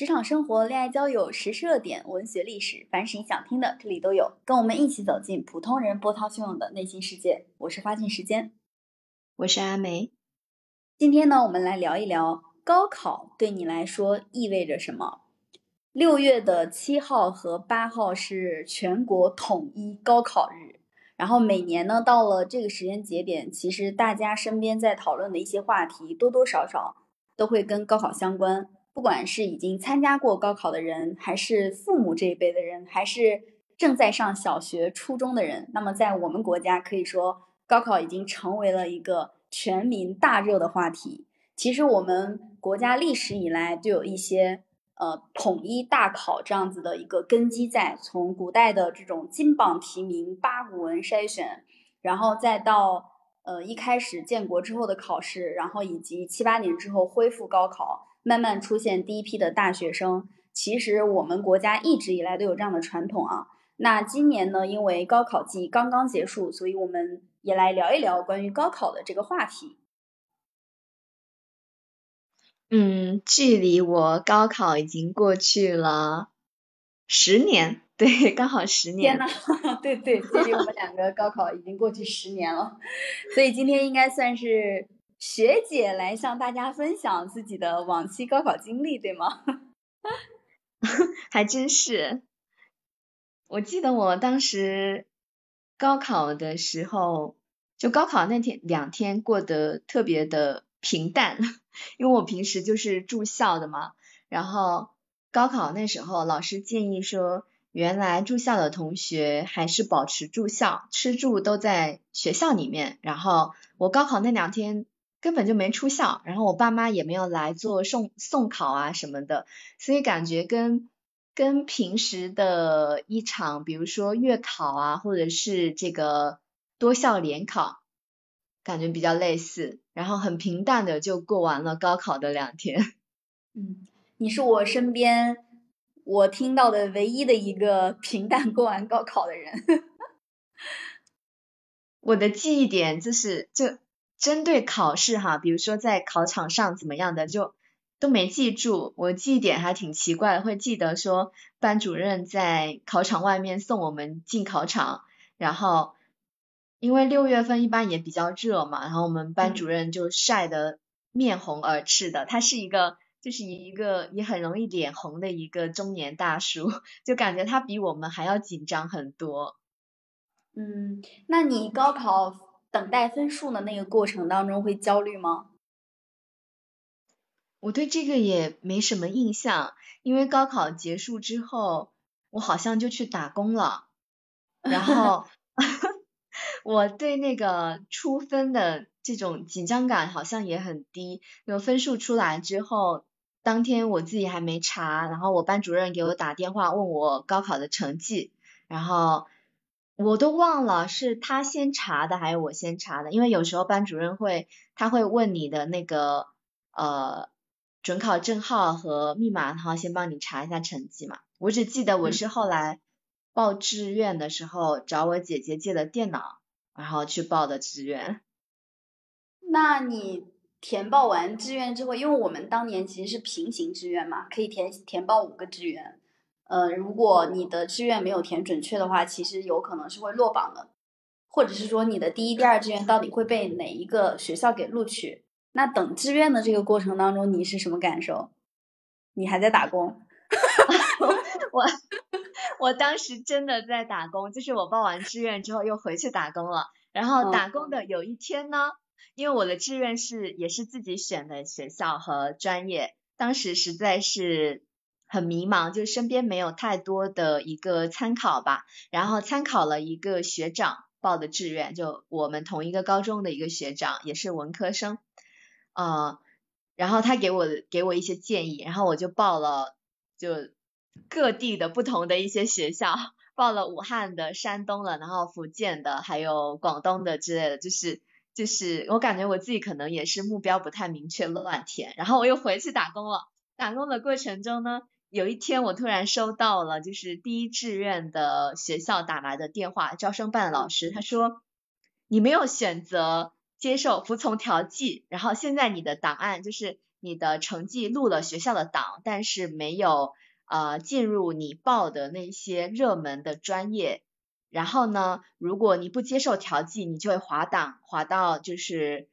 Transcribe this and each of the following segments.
职场生活、恋爱交友、时事热点、文学历史，凡是你想听的，这里都有。跟我们一起走进普通人波涛汹涌的内心世界。我是花镜时间，我是阿梅。今天呢，我们来聊一聊高考对你来说意味着什么。六月的七号和八号是全国统一高考日。然后每年呢，到了这个时间节点，其实大家身边在讨论的一些话题，多多少少都会跟高考相关。不管是已经参加过高考的人，还是父母这一辈的人，还是正在上小学、初中的人，那么在我们国家，可以说高考已经成为了一个全民大热的话题。其实我们国家历史以来就有一些。呃，统一大考这样子的一个根基在，从古代的这种金榜题名、八股文筛选，然后再到呃一开始建国之后的考试，然后以及七八年之后恢复高考，慢慢出现第一批的大学生。其实我们国家一直以来都有这样的传统啊。那今年呢，因为高考季刚刚结束，所以我们也来聊一聊关于高考的这个话题。嗯，距离我高考已经过去了十年，对，刚好十年。天呐，对对，距离我们两个高考已经过去十年了，所以今天应该算是学姐来向大家分享自己的往期高考经历，对吗？还真是，我记得我当时高考的时候，就高考那天两天过得特别的。平淡，因为我平时就是住校的嘛。然后高考那时候，老师建议说，原来住校的同学还是保持住校，吃住都在学校里面。然后我高考那两天根本就没出校，然后我爸妈也没有来做送送考啊什么的，所以感觉跟跟平时的一场，比如说月考啊，或者是这个多校联考。感觉比较类似，然后很平淡的就过完了高考的两天。嗯，你是我身边我听到的唯一的一个平淡过完高考的人。我的记忆点就是就针对考试哈，比如说在考场上怎么样的就都没记住。我记忆点还挺奇怪，会记得说班主任在考场外面送我们进考场，然后。因为六月份一般也比较热嘛，然后我们班主任就晒得面红耳赤的。他是一个，就是一个也很容易脸红的一个中年大叔，就感觉他比我们还要紧张很多。嗯，那你高考等待分数的那个过程当中会焦虑吗？我对这个也没什么印象，因为高考结束之后，我好像就去打工了，然后。我对那个出分的这种紧张感好像也很低，有分数出来之后，当天我自己还没查，然后我班主任给我打电话问我高考的成绩，然后我都忘了是他先查的还是我先查的，因为有时候班主任会他会问你的那个呃准考证号和密码，然后先帮你查一下成绩嘛。我只记得我是后来报志愿的时候找我姐姐借的电脑。然后去报的志愿，那你填报完志愿之后，因为我们当年其实是平行志愿嘛，可以填填报五个志愿。呃，如果你的志愿没有填准确的话，其实有可能是会落榜的，或者是说你的第一、第二志愿到底会被哪一个学校给录取？那等志愿的这个过程当中，你是什么感受？你还在打工？我。我当时真的在打工，就是我报完志愿之后又回去打工了。然后打工的有一天呢，因为我的志愿是也是自己选的学校和专业，当时实在是很迷茫，就身边没有太多的一个参考吧。然后参考了一个学长报的志愿，就我们同一个高中的一个学长，也是文科生，呃，然后他给我给我一些建议，然后我就报了，就。各地的不同的一些学校，报了武汉的、山东的，然后福建的，还有广东的之类的，就是就是我感觉我自己可能也是目标不太明确，乱填。然后我又回去打工了。打工的过程中呢，有一天我突然收到了就是第一志愿的学校打来的电话，招生办的老师他说你没有选择接受服从调剂，然后现在你的档案就是你的成绩录了学校的档，但是没有呃进入你报的那些热门的专业。然后呢，如果你不接受调剂，你就会滑档，滑到就是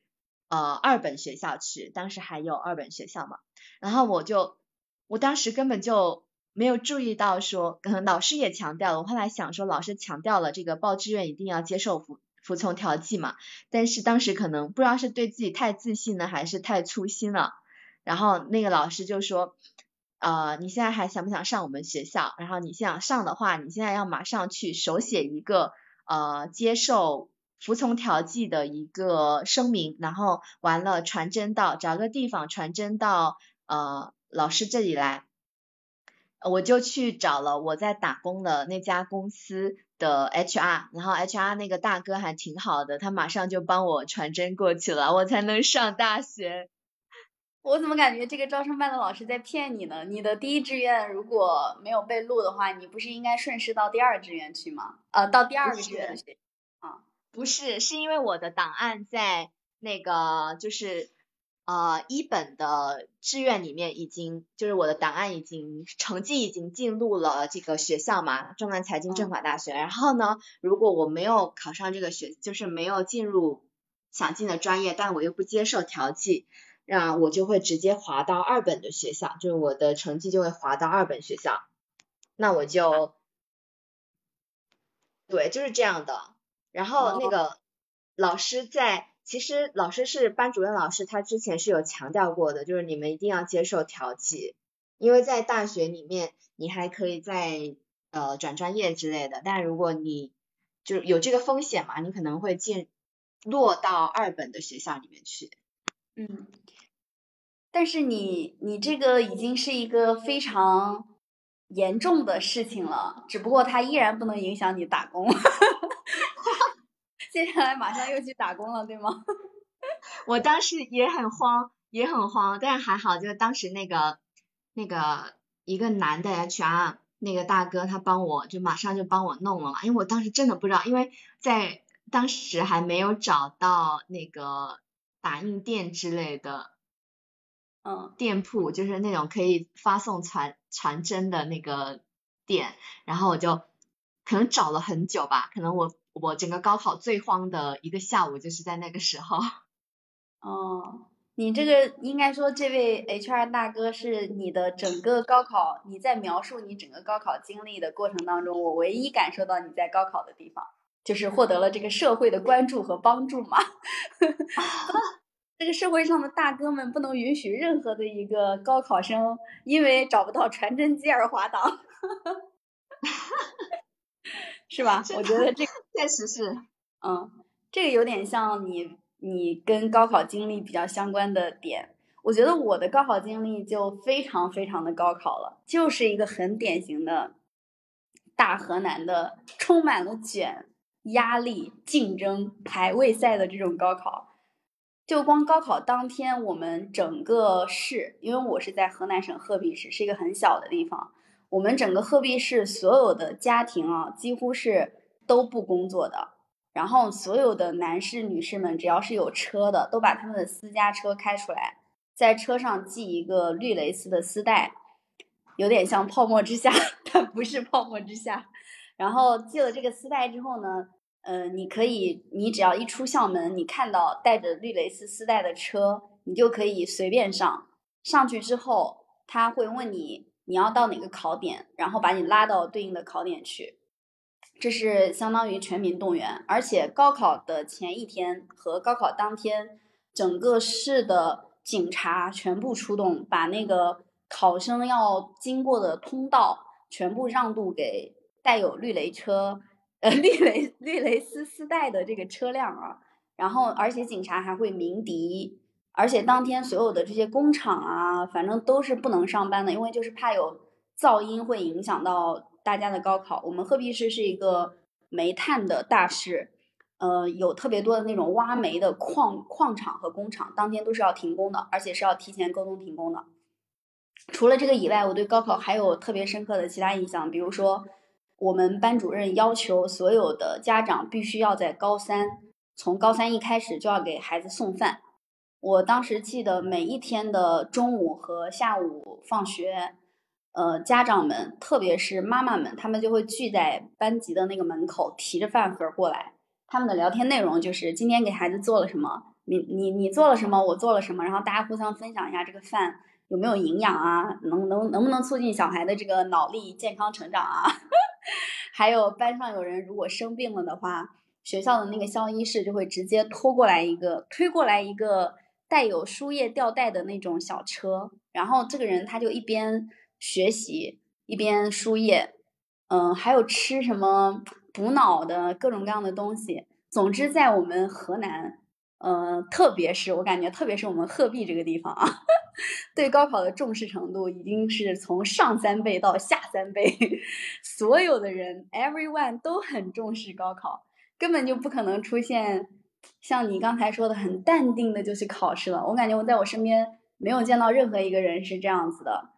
呃二本学校去。当时还有二本学校嘛，然后我就我当时根本就没有注意到说，可能老师也强调了。我后来想说，老师强调了这个报志愿一定要接受服服从调剂嘛。但是当时可能不知道是对自己太自信了，还是太粗心了。然后那个老师就说。呃，你现在还想不想上我们学校？然后你想上的话，你现在要马上去手写一个呃接受服从调剂的一个声明，然后完了传真到找个地方传真到呃老师这里来。我就去找了我在打工的那家公司的 HR，然后 HR 那个大哥还挺好的，他马上就帮我传真过去了，我才能上大学。我怎么感觉这个招生办的老师在骗你呢？你的第一志愿如果没有被录的话，你不是应该顺势到第二志愿去吗？呃，到第二个志愿去。啊，不是，是因为我的档案在那个就是呃一本的志愿里面已经，就是我的档案已经成绩已经进入了这个学校嘛，中南财经政法大学。然后呢，如果我没有考上这个学，就是没有进入想进的专业，但我又不接受调剂。那我就会直接滑到二本的学校，就是我的成绩就会滑到二本学校。那我就，对，就是这样的。然后那个老师在，其实老师是班主任老师，他之前是有强调过的，就是你们一定要接受调剂，因为在大学里面你还可以在呃转专业之类的，但如果你就是有这个风险嘛，你可能会进落到二本的学校里面去。嗯。但是你你这个已经是一个非常严重的事情了，只不过它依然不能影响你打工。接下来马上又去打工了，对吗？我当时也很慌，也很慌，但是还好，就是当时那个那个一个男的 HR 那个大哥，他帮我就马上就帮我弄了嘛，因为我当时真的不知道，因为在当时还没有找到那个打印店之类的。嗯，店铺就是那种可以发送传传真的那个店，然后我就可能找了很久吧，可能我我整个高考最慌的一个下午就是在那个时候。哦，你这个应该说这位 HR 大哥是你的整个高考，你在描述你整个高考经历的过程当中，我唯一感受到你在高考的地方，就是获得了这个社会的关注和帮助嘛。这个社会上的大哥们不能允许任何的一个高考生因为找不到传真机而滑档，是吧？我觉得这个确实是，嗯，这个有点像你你跟高考经历比较相关的点。我觉得我的高考经历就非常非常的高考了，就是一个很典型的大河南的充满了卷、压力、竞争、排位赛的这种高考。就光高考当天，我们整个市，因为我是在河南省鹤壁市，是一个很小的地方。我们整个鹤壁市所有的家庭啊，几乎是都不工作的。然后所有的男士、女士们，只要是有车的，都把他们的私家车开出来，在车上系一个绿蕾丝的丝带，有点像泡沫之夏，但不是泡沫之夏。然后系了这个丝带之后呢？嗯，你可以，你只要一出校门，你看到带着绿蕾丝丝带的车，你就可以随便上。上去之后，他会问你你要到哪个考点，然后把你拉到对应的考点去。这是相当于全民动员，而且高考的前一天和高考当天，整个市的警察全部出动，把那个考生要经过的通道全部让渡给带有绿雷车。呃，绿雷绿蕾丝丝带的这个车辆啊，然后而且警察还会鸣笛，而且当天所有的这些工厂啊，反正都是不能上班的，因为就是怕有噪音会影响到大家的高考。我们鹤壁市是一个煤炭的大市，呃，有特别多的那种挖煤的矿矿场和工厂，当天都是要停工的，而且是要提前沟通停工的。除了这个以外，我对高考还有特别深刻的其他印象，比如说。我们班主任要求所有的家长必须要在高三，从高三一开始就要给孩子送饭，我当时记得每一天的中午和下午放学，呃，家长们，特别是妈妈们，他们就会聚在班级的那个门口，提着饭盒过来。他们的聊天内容就是今天给孩子做了什么，你你你做了什么，我做了什么，然后大家互相分享一下这个饭有没有营养啊，能能能不能促进小孩的这个脑力健康成长啊？还有班上有人如果生病了的话，学校的那个校医室就会直接拖过来一个推过来一个带有输液吊带的那种小车，然后这个人他就一边学习一边输液，嗯，还有吃什么？补脑的各种各样的东西，总之在我们河南，呃，特别是我感觉，特别是我们鹤壁这个地方啊，对高考的重视程度已经是从上三倍到下三倍，所有的人，everyone 都很重视高考，根本就不可能出现像你刚才说的很淡定的就去考试了。我感觉我在我身边没有见到任何一个人是这样子的，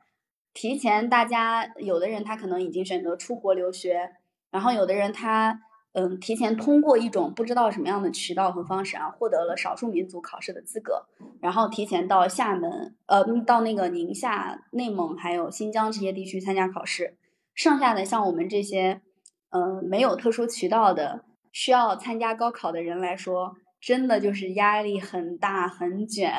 提前大家有的人他可能已经选择出国留学。然后有的人他嗯提前通过一种不知道什么样的渠道和方式啊，获得了少数民族考试的资格，然后提前到厦门呃到那个宁夏、内蒙还有新疆这些地区参加考试。剩下的像我们这些嗯没有特殊渠道的需要参加高考的人来说，真的就是压力很大很卷。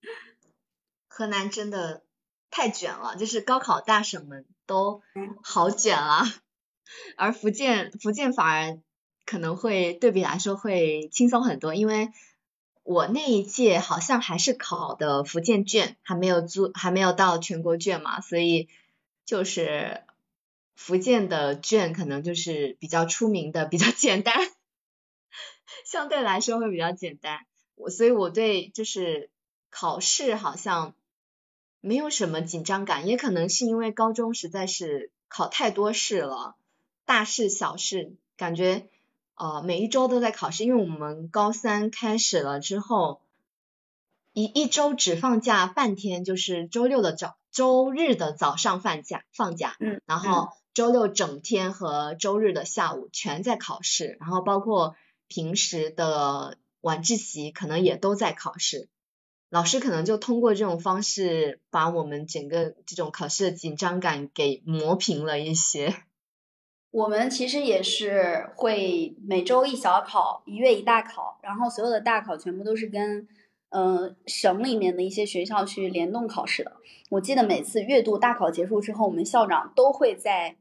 河南真的太卷了，就是高考大省们都好卷啊。而福建，福建反而可能会对比来说会轻松很多，因为我那一届好像还是考的福建卷，还没有做，还没有到全国卷嘛，所以就是福建的卷可能就是比较出名的，比较简单，相对来说会比较简单。我所以我对就是考试好像没有什么紧张感，也可能是因为高中实在是考太多试了。大事小事，感觉呃每一周都在考试，因为我们高三开始了之后，一一周只放假半天，就是周六的早周日的早上放假放假，嗯，然后周六整天和周日的下午全在考试，然后包括平时的晚自习可能也都在考试，老师可能就通过这种方式把我们整个这种考试的紧张感给磨平了一些。我们其实也是会每周一小考，一月一大考，然后所有的大考全部都是跟嗯省里面的一些学校去联动考试的。我记得每次月度大考结束之后，我们校长都会在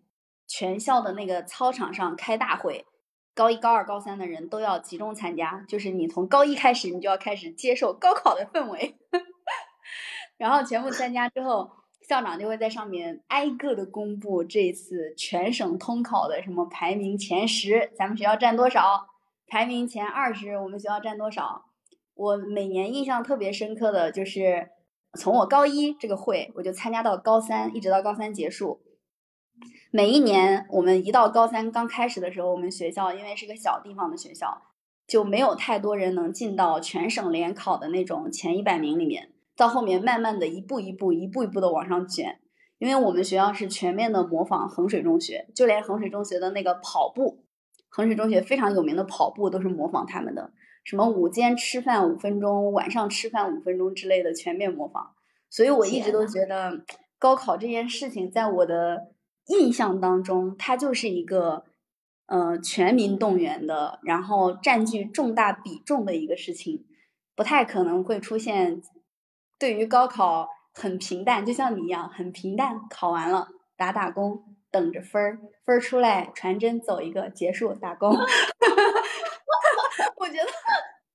全校的那个操场上开大会，高一、高二、高三的人都要集中参加，就是你从高一开始，你就要开始接受高考的氛围，然后全部参加之后。校长就会在上面挨个的公布这次全省通考的什么排名前十，咱们学校占多少？排名前二十，我们学校占多少？我每年印象特别深刻的就是，从我高一这个会，我就参加到高三，一直到高三结束。每一年我们一到高三刚开始的时候，我们学校因为是个小地方的学校，就没有太多人能进到全省联考的那种前一百名里面。到后面慢慢的一步一步一步一步的往上卷，因为我们学校是全面的模仿衡水中学，就连衡水中学的那个跑步，衡水中学非常有名的跑步都是模仿他们的，什么午间吃饭五分钟，晚上吃饭五分钟之类的全面模仿。所以我一直都觉得高考这件事情，在我的印象当中，它就是一个呃全民动员的，然后占据重大比重的一个事情，不太可能会出现。对于高考很平淡，就像你一样很平淡。考完了打打工，等着分儿，分儿出来传真走一个，结束打工。我觉得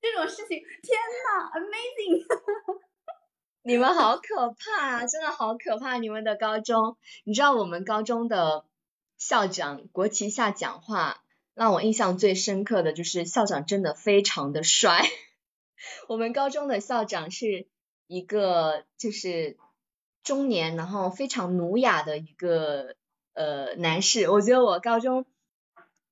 这种事情，天呐 a m a z i n g 你们好可怕啊！真的好可怕！你们的高中，你知道我们高中的校长国旗下讲话，让我印象最深刻的就是校长真的非常的帅。我们高中的校长是。一个就是中年，然后非常儒雅的一个呃男士。我觉得我高中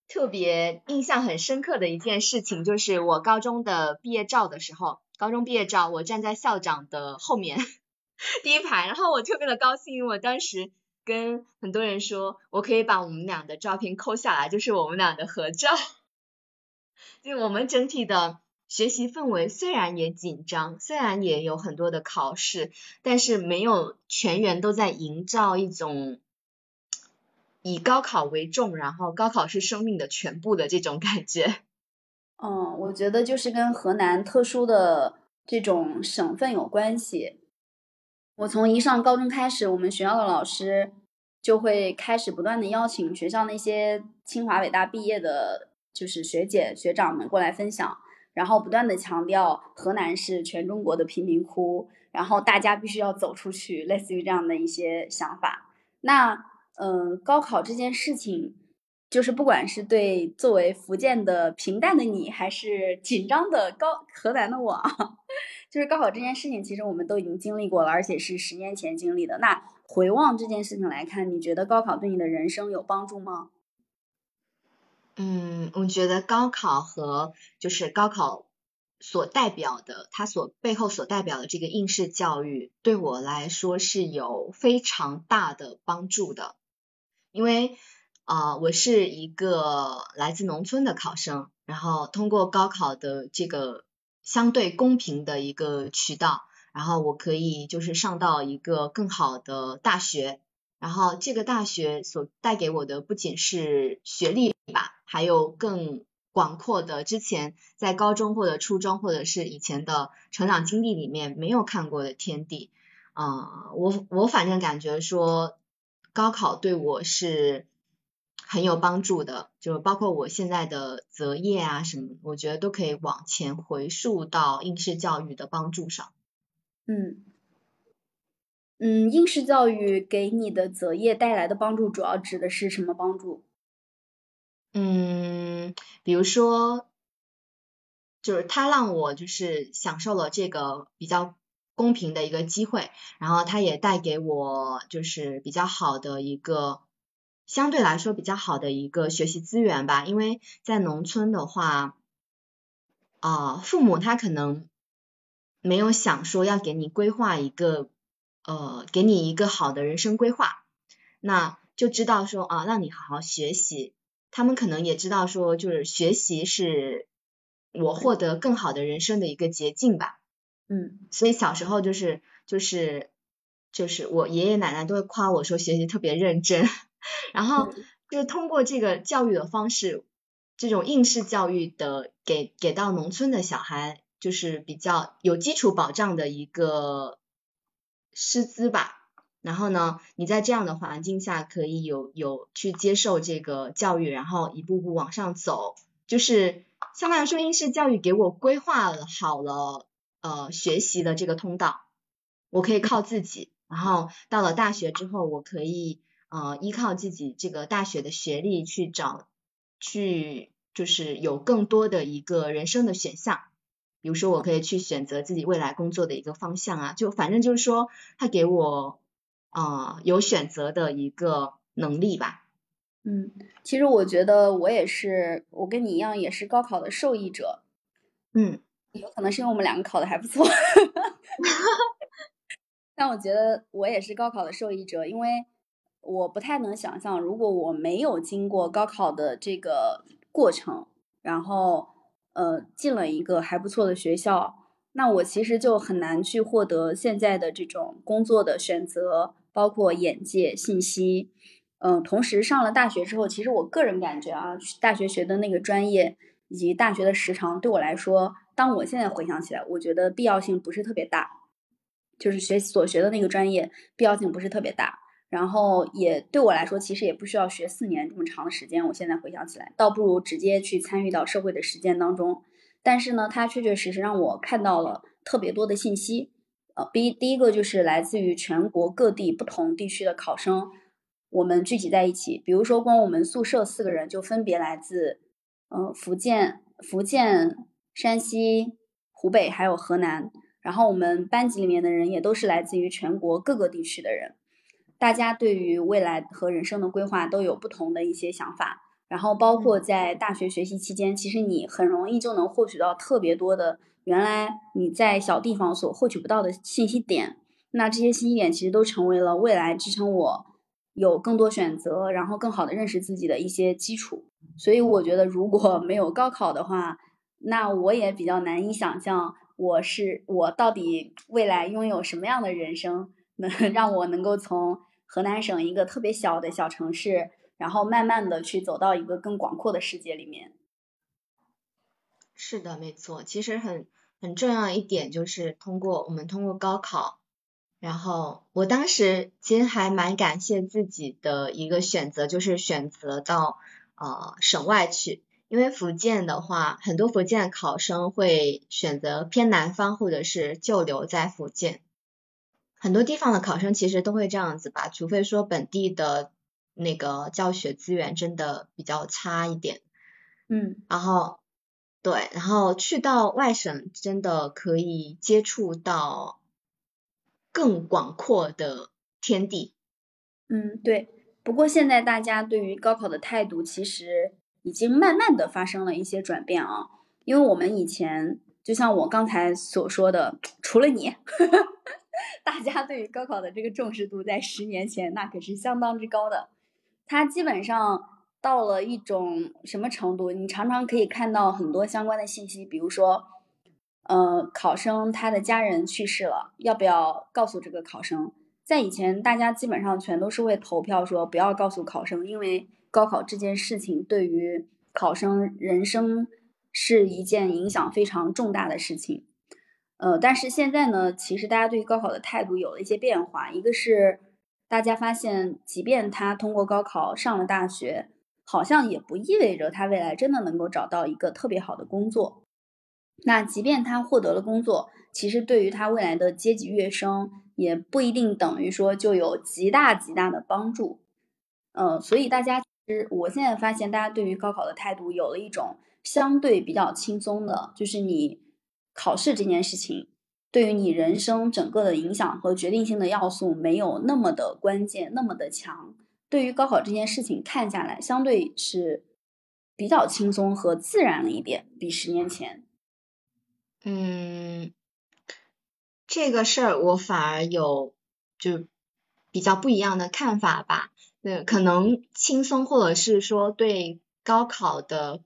特别印象很深刻的一件事情，就是我高中的毕业照的时候，高中毕业照我站在校长的后面 第一排，然后我特别的高兴，因为我当时跟很多人说，我可以把我们俩的照片抠下来，就是我们俩的合照，就我们整体的。学习氛围虽然也紧张，虽然也有很多的考试，但是没有全员都在营造一种以高考为重，然后高考是生命的全部的这种感觉。嗯，我觉得就是跟河南特殊的这种省份有关系。我从一上高中开始，我们学校的老师就会开始不断的邀请学校那些清华北大毕业的，就是学姐学长们过来分享。然后不断的强调河南是全中国的贫民窟，然后大家必须要走出去，类似于这样的一些想法。那嗯，高考这件事情，就是不管是对作为福建的平淡的你，还是紧张的高河南的我，就是高考这件事情，其实我们都已经经历过了，而且是十年前经历的。那回望这件事情来看，你觉得高考对你的人生有帮助吗？嗯，我觉得高考和就是高考所代表的，它所背后所代表的这个应试教育，对我来说是有非常大的帮助的。因为啊，我是一个来自农村的考生，然后通过高考的这个相对公平的一个渠道，然后我可以就是上到一个更好的大学。然后这个大学所带给我的不仅是学历吧，还有更广阔的之前在高中或者初中或者是以前的成长经历里面没有看过的天地。啊，我我反正感觉说高考对我是很有帮助的，就包括我现在的择业啊什么，我觉得都可以往前回溯到应试教育的帮助上。嗯。嗯，应试教育给你的择业带来的帮助，主要指的是什么帮助？嗯，比如说，就是他让我就是享受了这个比较公平的一个机会，然后他也带给我就是比较好的一个相对来说比较好的一个学习资源吧。因为在农村的话，啊，父母他可能没有想说要给你规划一个。呃，给你一个好的人生规划，那就知道说啊，让你好好学习。他们可能也知道说，就是学习是我获得更好的人生的一个捷径吧。嗯，所以小时候就是就是就是我爷爷奶奶都会夸我说学习特别认真，然后就是通过这个教育的方式，这种应试教育的给给到农村的小孩，就是比较有基础保障的一个。师资吧，然后呢，你在这样的环境下可以有有去接受这个教育，然后一步步往上走，就是相对来说应试教育给我规划了好了呃学习的这个通道，我可以靠自己，然后到了大学之后，我可以呃依靠自己这个大学的学历去找去就是有更多的一个人生的选项。比如说，我可以去选择自己未来工作的一个方向啊，就反正就是说，他给我啊有选择的一个能力吧。嗯，其实我觉得我也是，我跟你一样也是高考的受益者。嗯，有可能是因为我们两个考的还不错。但我觉得我也是高考的受益者，因为我不太能想象，如果我没有经过高考的这个过程，然后。呃，进了一个还不错的学校，那我其实就很难去获得现在的这种工作的选择，包括眼界、信息。嗯，同时上了大学之后，其实我个人感觉啊，大学学的那个专业以及大学的时长，对我来说，当我现在回想起来，我觉得必要性不是特别大，就是学所学的那个专业必要性不是特别大。然后也对我来说，其实也不需要学四年这么长的时间。我现在回想起来，倒不如直接去参与到社会的实践当中。但是呢，它确确实实让我看到了特别多的信息。呃，第第一个就是来自于全国各地不同地区的考生，我们聚集在一起。比如说，光我们宿舍四个人就分别来自，嗯，福建、福建、山西、湖北还有河南。然后我们班级里面的人也都是来自于全国各个地区的人。大家对于未来和人生的规划都有不同的一些想法，然后包括在大学学习期间，其实你很容易就能获取到特别多的原来你在小地方所获取不到的信息点。那这些信息点其实都成为了未来支撑我有更多选择，然后更好的认识自己的一些基础。所以我觉得，如果没有高考的话，那我也比较难以想象，我是我到底未来拥有什么样的人生，能 让我能够从河南省一个特别小的小城市，然后慢慢的去走到一个更广阔的世界里面。是的，没错。其实很很重要一点就是通过我们通过高考，然后我当时其实还蛮感谢自己的一个选择，就是选择到呃省外去，因为福建的话，很多福建考生会选择偏南方或者是就留在福建，很多地方的考生其实都会这样子吧，除非说本地的那个教学资源真的比较差一点，嗯，然后。对，然后去到外省，真的可以接触到更广阔的天地。嗯，对。不过现在大家对于高考的态度，其实已经慢慢的发生了一些转变啊。因为我们以前，就像我刚才所说的，除了你，大家对于高考的这个重视度，在十年前那可是相当之高的。它基本上。到了一种什么程度？你常常可以看到很多相关的信息，比如说，呃，考生他的家人去世了，要不要告诉这个考生？在以前，大家基本上全都是会投票说不要告诉考生，因为高考这件事情对于考生人生是一件影响非常重大的事情。呃，但是现在呢，其实大家对于高考的态度有了一些变化，一个是大家发现，即便他通过高考上了大学。好像也不意味着他未来真的能够找到一个特别好的工作。那即便他获得了工作，其实对于他未来的阶级跃升也不一定等于说就有极大极大的帮助。呃，所以大家其实我现在发现，大家对于高考的态度有了一种相对比较轻松的，就是你考试这件事情对于你人生整个的影响和决定性的要素没有那么的关键，那么的强。对于高考这件事情看下来，相对是比较轻松和自然了一点，比十年前。嗯，这个事儿我反而有就比较不一样的看法吧。那，可能轻松或者是说对高考的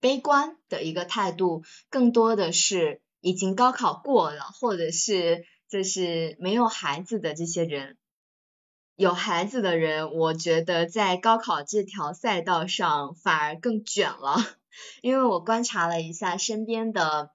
悲观的一个态度，更多的是已经高考过了，或者是就是没有孩子的这些人。有孩子的人，我觉得在高考这条赛道上反而更卷了，因为我观察了一下身边的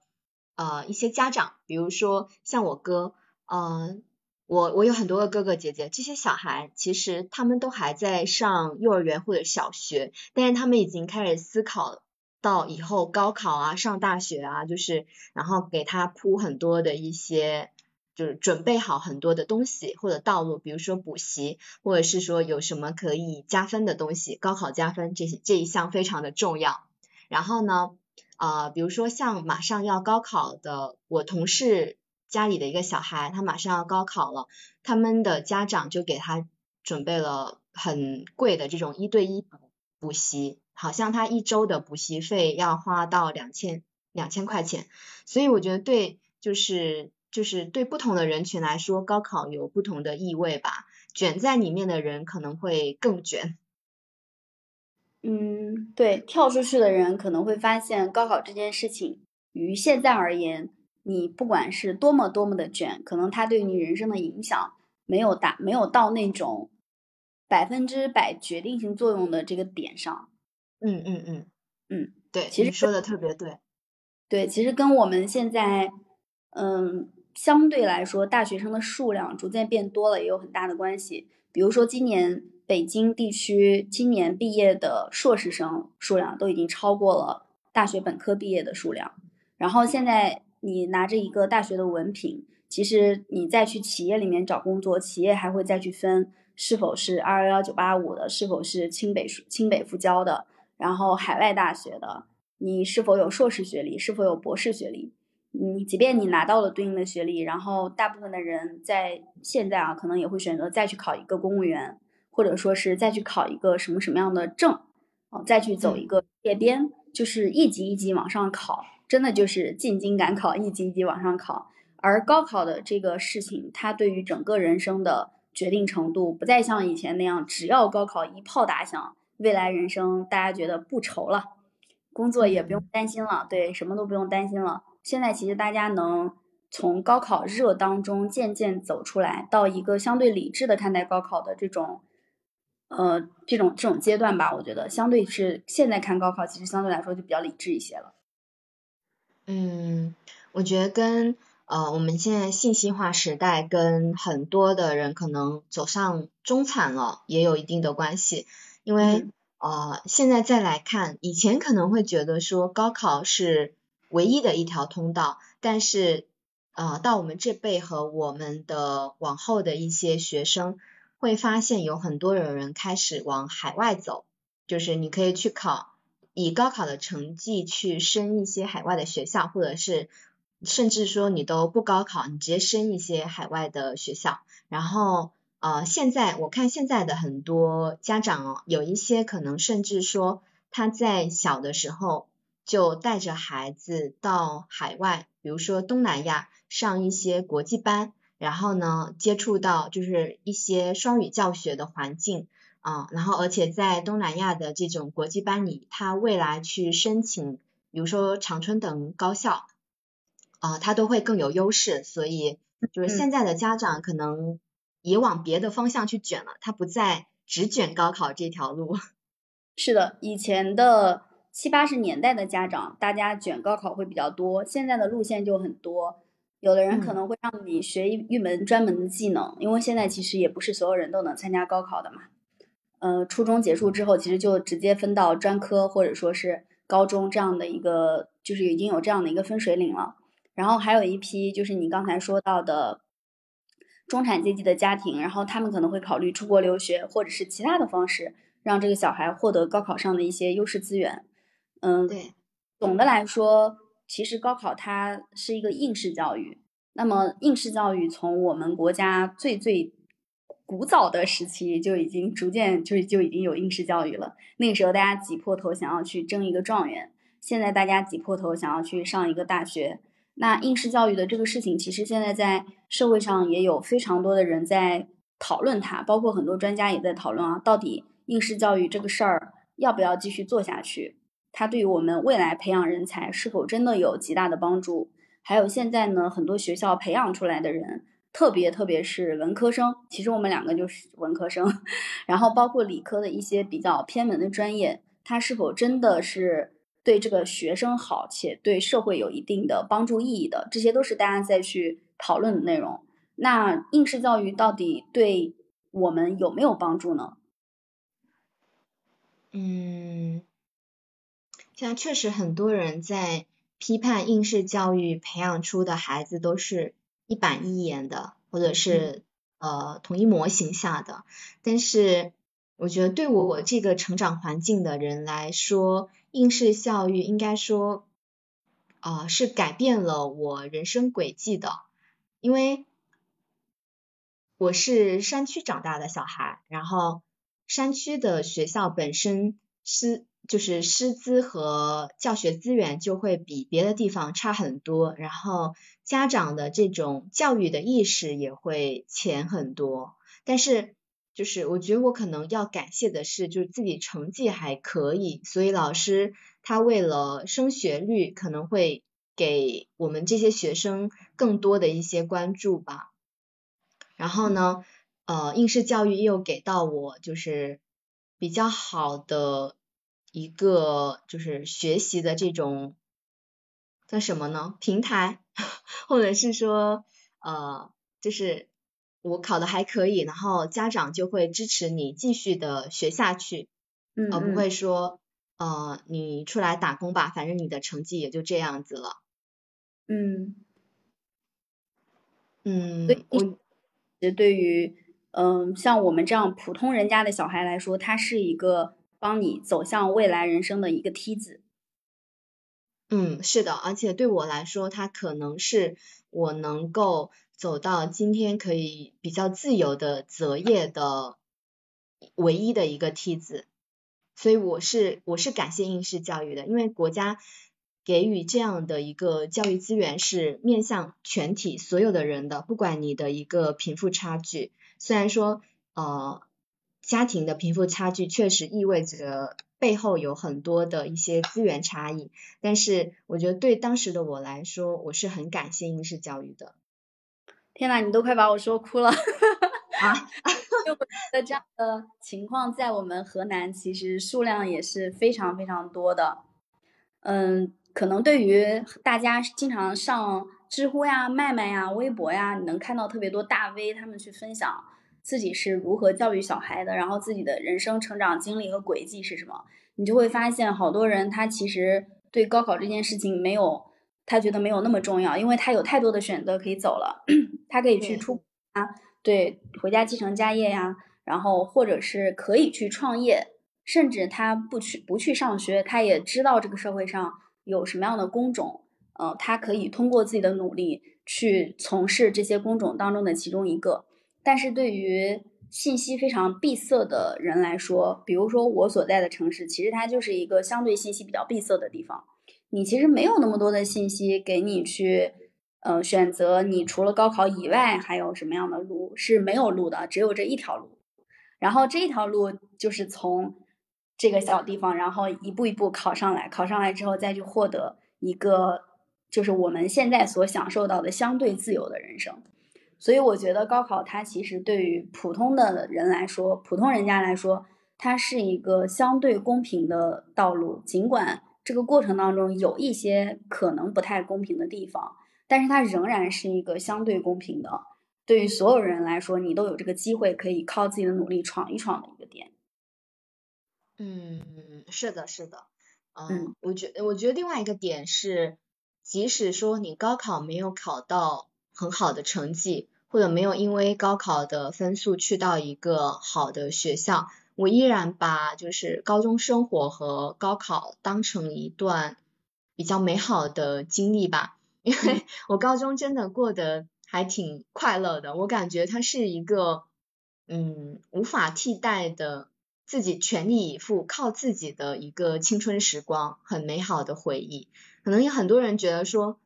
呃一些家长，比如说像我哥，嗯，我我有很多个哥哥姐姐，这些小孩其实他们都还在上幼儿园或者小学，但是他们已经开始思考到以后高考啊、上大学啊，就是然后给他铺很多的一些。就是准备好很多的东西或者道路，比如说补习，或者是说有什么可以加分的东西，高考加分这些这一项非常的重要。然后呢，呃，比如说像马上要高考的，我同事家里的一个小孩，他马上要高考了，他们的家长就给他准备了很贵的这种一对一补补习，好像他一周的补习费要花到两千两千块钱，所以我觉得对，就是。就是对不同的人群来说，高考有不同的意味吧。卷在里面的人可能会更卷。嗯，对，跳出去的人可能会发现，高考这件事情于现在而言，你不管是多么多么的卷，可能它对你人生的影响没有大，没有到那种百分之百决定性作用的这个点上。嗯嗯嗯嗯，对，其实说的特别对。对，其实跟我们现在，嗯。相对来说，大学生的数量逐渐变多了，也有很大的关系。比如说，今年北京地区今年毕业的硕士生数量都已经超过了大学本科毕业的数量。然后现在你拿着一个大学的文凭，其实你再去企业里面找工作，企业还会再去分是否是二幺幺九八五的，是否是清北清北复交的，然后海外大学的，你是否有硕士学历，是否有博士学历。嗯，即便你拿到了对应的学历，然后大部分的人在现在啊，可能也会选择再去考一个公务员，或者说是再去考一个什么什么样的证，哦，再去走一个业编，就是一级一级往上考，真的就是进京赶考，一级一级往上考。而高考的这个事情，它对于整个人生的决定程度，不再像以前那样，只要高考一炮打响，未来人生大家觉得不愁了。工作也不用担心了，对，什么都不用担心了。现在其实大家能从高考热当中渐渐走出来，到一个相对理智的看待高考的这种，呃，这种这种阶段吧，我觉得相对是现在看高考，其实相对来说就比较理智一些了。嗯，我觉得跟呃我们现在信息化时代，跟很多的人可能走上中产了，也有一定的关系，因为。呃，现在再来看，以前可能会觉得说高考是唯一的一条通道，但是呃，到我们这辈和我们的往后的一些学生，会发现有很多的人开始往海外走，就是你可以去考，以高考的成绩去升一些海外的学校，或者是甚至说你都不高考，你直接升一些海外的学校，然后。呃，现在我看现在的很多家长哦，有一些可能甚至说他在小的时候就带着孩子到海外，比如说东南亚上一些国际班，然后呢接触到就是一些双语教学的环境啊，然后而且在东南亚的这种国际班里，他未来去申请，比如说长春等高校啊，他都会更有优势，所以就是现在的家长可能。也往别的方向去卷了，他不再只卷高考这条路。是的，以前的七八十年代的家长，大家卷高考会比较多，现在的路线就很多。有的人可能会让你学一一门专门的技能，因为现在其实也不是所有人都能参加高考的嘛。呃，初中结束之后，其实就直接分到专科或者说是高中这样的一个，就是已经有这样的一个分水岭了。然后还有一批就是你刚才说到的。中产阶级的家庭，然后他们可能会考虑出国留学，或者是其他的方式，让这个小孩获得高考上的一些优势资源。嗯，对。总的来说，其实高考它是一个应试教育。那么，应试教育从我们国家最最古早的时期就已经逐渐就就已经有应试教育了。那个时候，大家挤破头想要去争一个状元，现在大家挤破头想要去上一个大学。那应试教育的这个事情，其实现在在社会上也有非常多的人在讨论它，包括很多专家也在讨论啊，到底应试教育这个事儿要不要继续做下去？它对于我们未来培养人才是否真的有极大的帮助？还有现在呢，很多学校培养出来的人，特别特别是文科生，其实我们两个就是文科生，然后包括理科的一些比较偏门的专业，它是否真的是？对这个学生好，且对社会有一定的帮助意义的，这些都是大家再去讨论的内容。那应试教育到底对我们有没有帮助呢？嗯，现在确实很多人在批判应试教育培养出的孩子都是一板一眼的，或者是呃统一模型下的。但是我觉得对我这个成长环境的人来说，应试教育应该说，啊，是改变了我人生轨迹的。因为我是山区长大的小孩，然后山区的学校本身师就是师资和教学资源就会比别的地方差很多，然后家长的这种教育的意识也会浅很多。但是就是我觉得我可能要感谢的是，就是自己成绩还可以，所以老师他为了升学率，可能会给我们这些学生更多的一些关注吧。然后呢，呃，应试教育又给到我就是比较好的一个就是学习的这种叫什么呢？平台，或者是说呃，就是。我考的还可以，然后家长就会支持你继续的学下去，而不会说，呃，你出来打工吧，反正你的成绩也就这样子了。嗯，嗯，我，对于，嗯，像我们这样普通人家的小孩来说，他是一个帮你走向未来人生的一个梯子。嗯，是的，而且对我来说，它可能是我能够。走到今天可以比较自由的择业的唯一的一个梯子，所以我是我是感谢应试教育的，因为国家给予这样的一个教育资源是面向全体所有的人的，不管你的一个贫富差距，虽然说呃家庭的贫富差距确实意味着背后有很多的一些资源差异。但是我觉得对当时的我来说，我是很感谢应试教育的。天呐，你都快把我说哭了。啊，就我觉得这样的情况在我们河南其实数量也是非常非常多的。嗯，可能对于大家经常上知乎呀、麦麦呀、微博呀，你能看到特别多大 V 他们去分享自己是如何教育小孩的，然后自己的人生成长经历和轨迹是什么，你就会发现好多人他其实对高考这件事情没有。他觉得没有那么重要，因为他有太多的选择可以走了。他可以去出啊，对，回家继承家业呀，然后或者是可以去创业，甚至他不去不去上学，他也知道这个社会上有什么样的工种，呃，他可以通过自己的努力去从事这些工种当中的其中一个。但是对于信息非常闭塞的人来说，比如说我所在的城市，其实它就是一个相对信息比较闭塞的地方。你其实没有那么多的信息给你去，呃，选择。你除了高考以外，还有什么样的路是没有路的？只有这一条路。然后这一条路就是从这个小地方，然后一步一步考上来，考上来之后再去获得一个，就是我们现在所享受到的相对自由的人生。所以我觉得高考它其实对于普通的人来说，普通人家来说，它是一个相对公平的道路，尽管。这个过程当中有一些可能不太公平的地方，但是它仍然是一个相对公平的。对于所有人来说，你都有这个机会可以靠自己的努力闯一闯的一个点。嗯，是的，是的。嗯，我觉我觉得另外一个点是，即使说你高考没有考到很好的成绩，或者没有因为高考的分数去到一个好的学校。我依然把就是高中生活和高考当成一段比较美好的经历吧，因为我高中真的过得还挺快乐的，我感觉它是一个嗯无法替代的自己全力以赴靠自己的一个青春时光，很美好的回忆。可能有很多人觉得说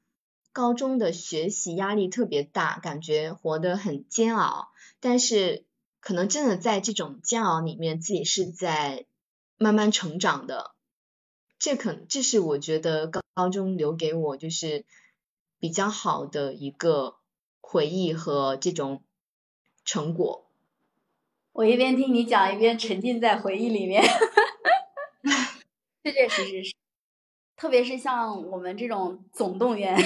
高中的学习压力特别大，感觉活得很煎熬，但是。可能真的在这种煎熬里面，自己是在慢慢成长的。这可这是我觉得高高中留给我就是比较好的一个回忆和这种成果。我一边听你讲，一边沉浸在回忆里面。确确实实是，特别是像我们这种总动员、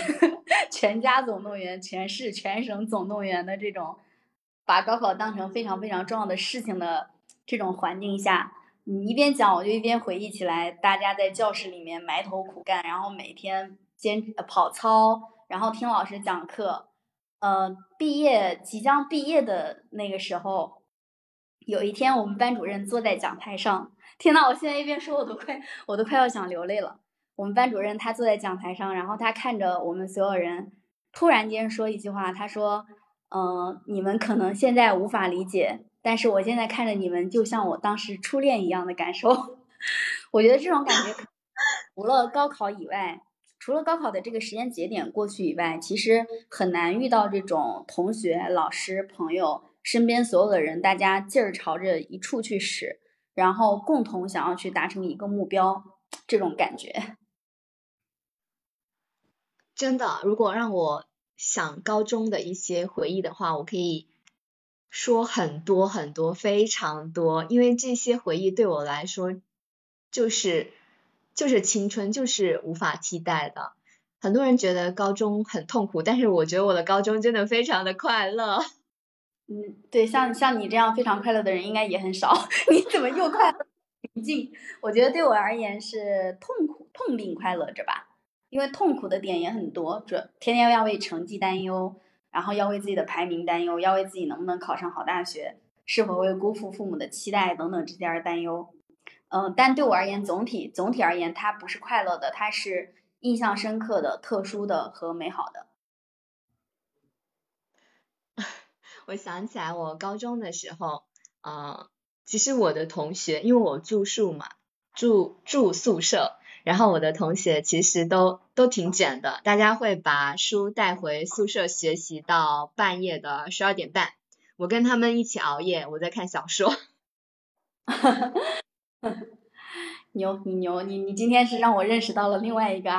全家总动员、全市全省总动员的这种。把高考当成非常非常重要的事情的这种环境下，你一边讲，我就一边回忆起来，大家在教室里面埋头苦干，然后每天坚跑操，然后听老师讲课。呃，毕业即将毕业的那个时候，有一天我们班主任坐在讲台上，天呐，我现在一边说，我都快我都快要想流泪了。我们班主任他坐在讲台上，然后他看着我们所有人，突然间说一句话，他说。嗯，你们可能现在无法理解，但是我现在看着你们，就像我当时初恋一样的感受。我觉得这种感觉，除了高考以外，除了高考的这个时间节点过去以外，其实很难遇到这种同学、老师、朋友身边所有的人，大家劲儿朝着一处去使，然后共同想要去达成一个目标，这种感觉。真的，如果让我。想高中的一些回忆的话，我可以说很多很多，非常多，因为这些回忆对我来说就是就是青春，就是无法替代的。很多人觉得高中很痛苦，但是我觉得我的高中真的非常的快乐。嗯，对，像像你这样非常快乐的人应该也很少。你怎么又快乐平静？我觉得对我而言是痛苦痛并快乐着吧。因为痛苦的点也很多，主天天要为成绩担忧，然后要为自己的排名担忧，要为自己能不能考上好大学，是否会辜负父母的期待等等这些而担忧。嗯，但对我而言，总体总体而言，它不是快乐的，它是印象深刻的、特殊的和美好的。我想起来，我高中的时候，啊，其实我的同学，因为我住宿嘛，住住宿舍。然后我的同学其实都都挺卷的，大家会把书带回宿舍学习到半夜的十二点半，我跟他们一起熬夜，我在看小说。牛，你牛，你你今天是让我认识到了另外一个啊。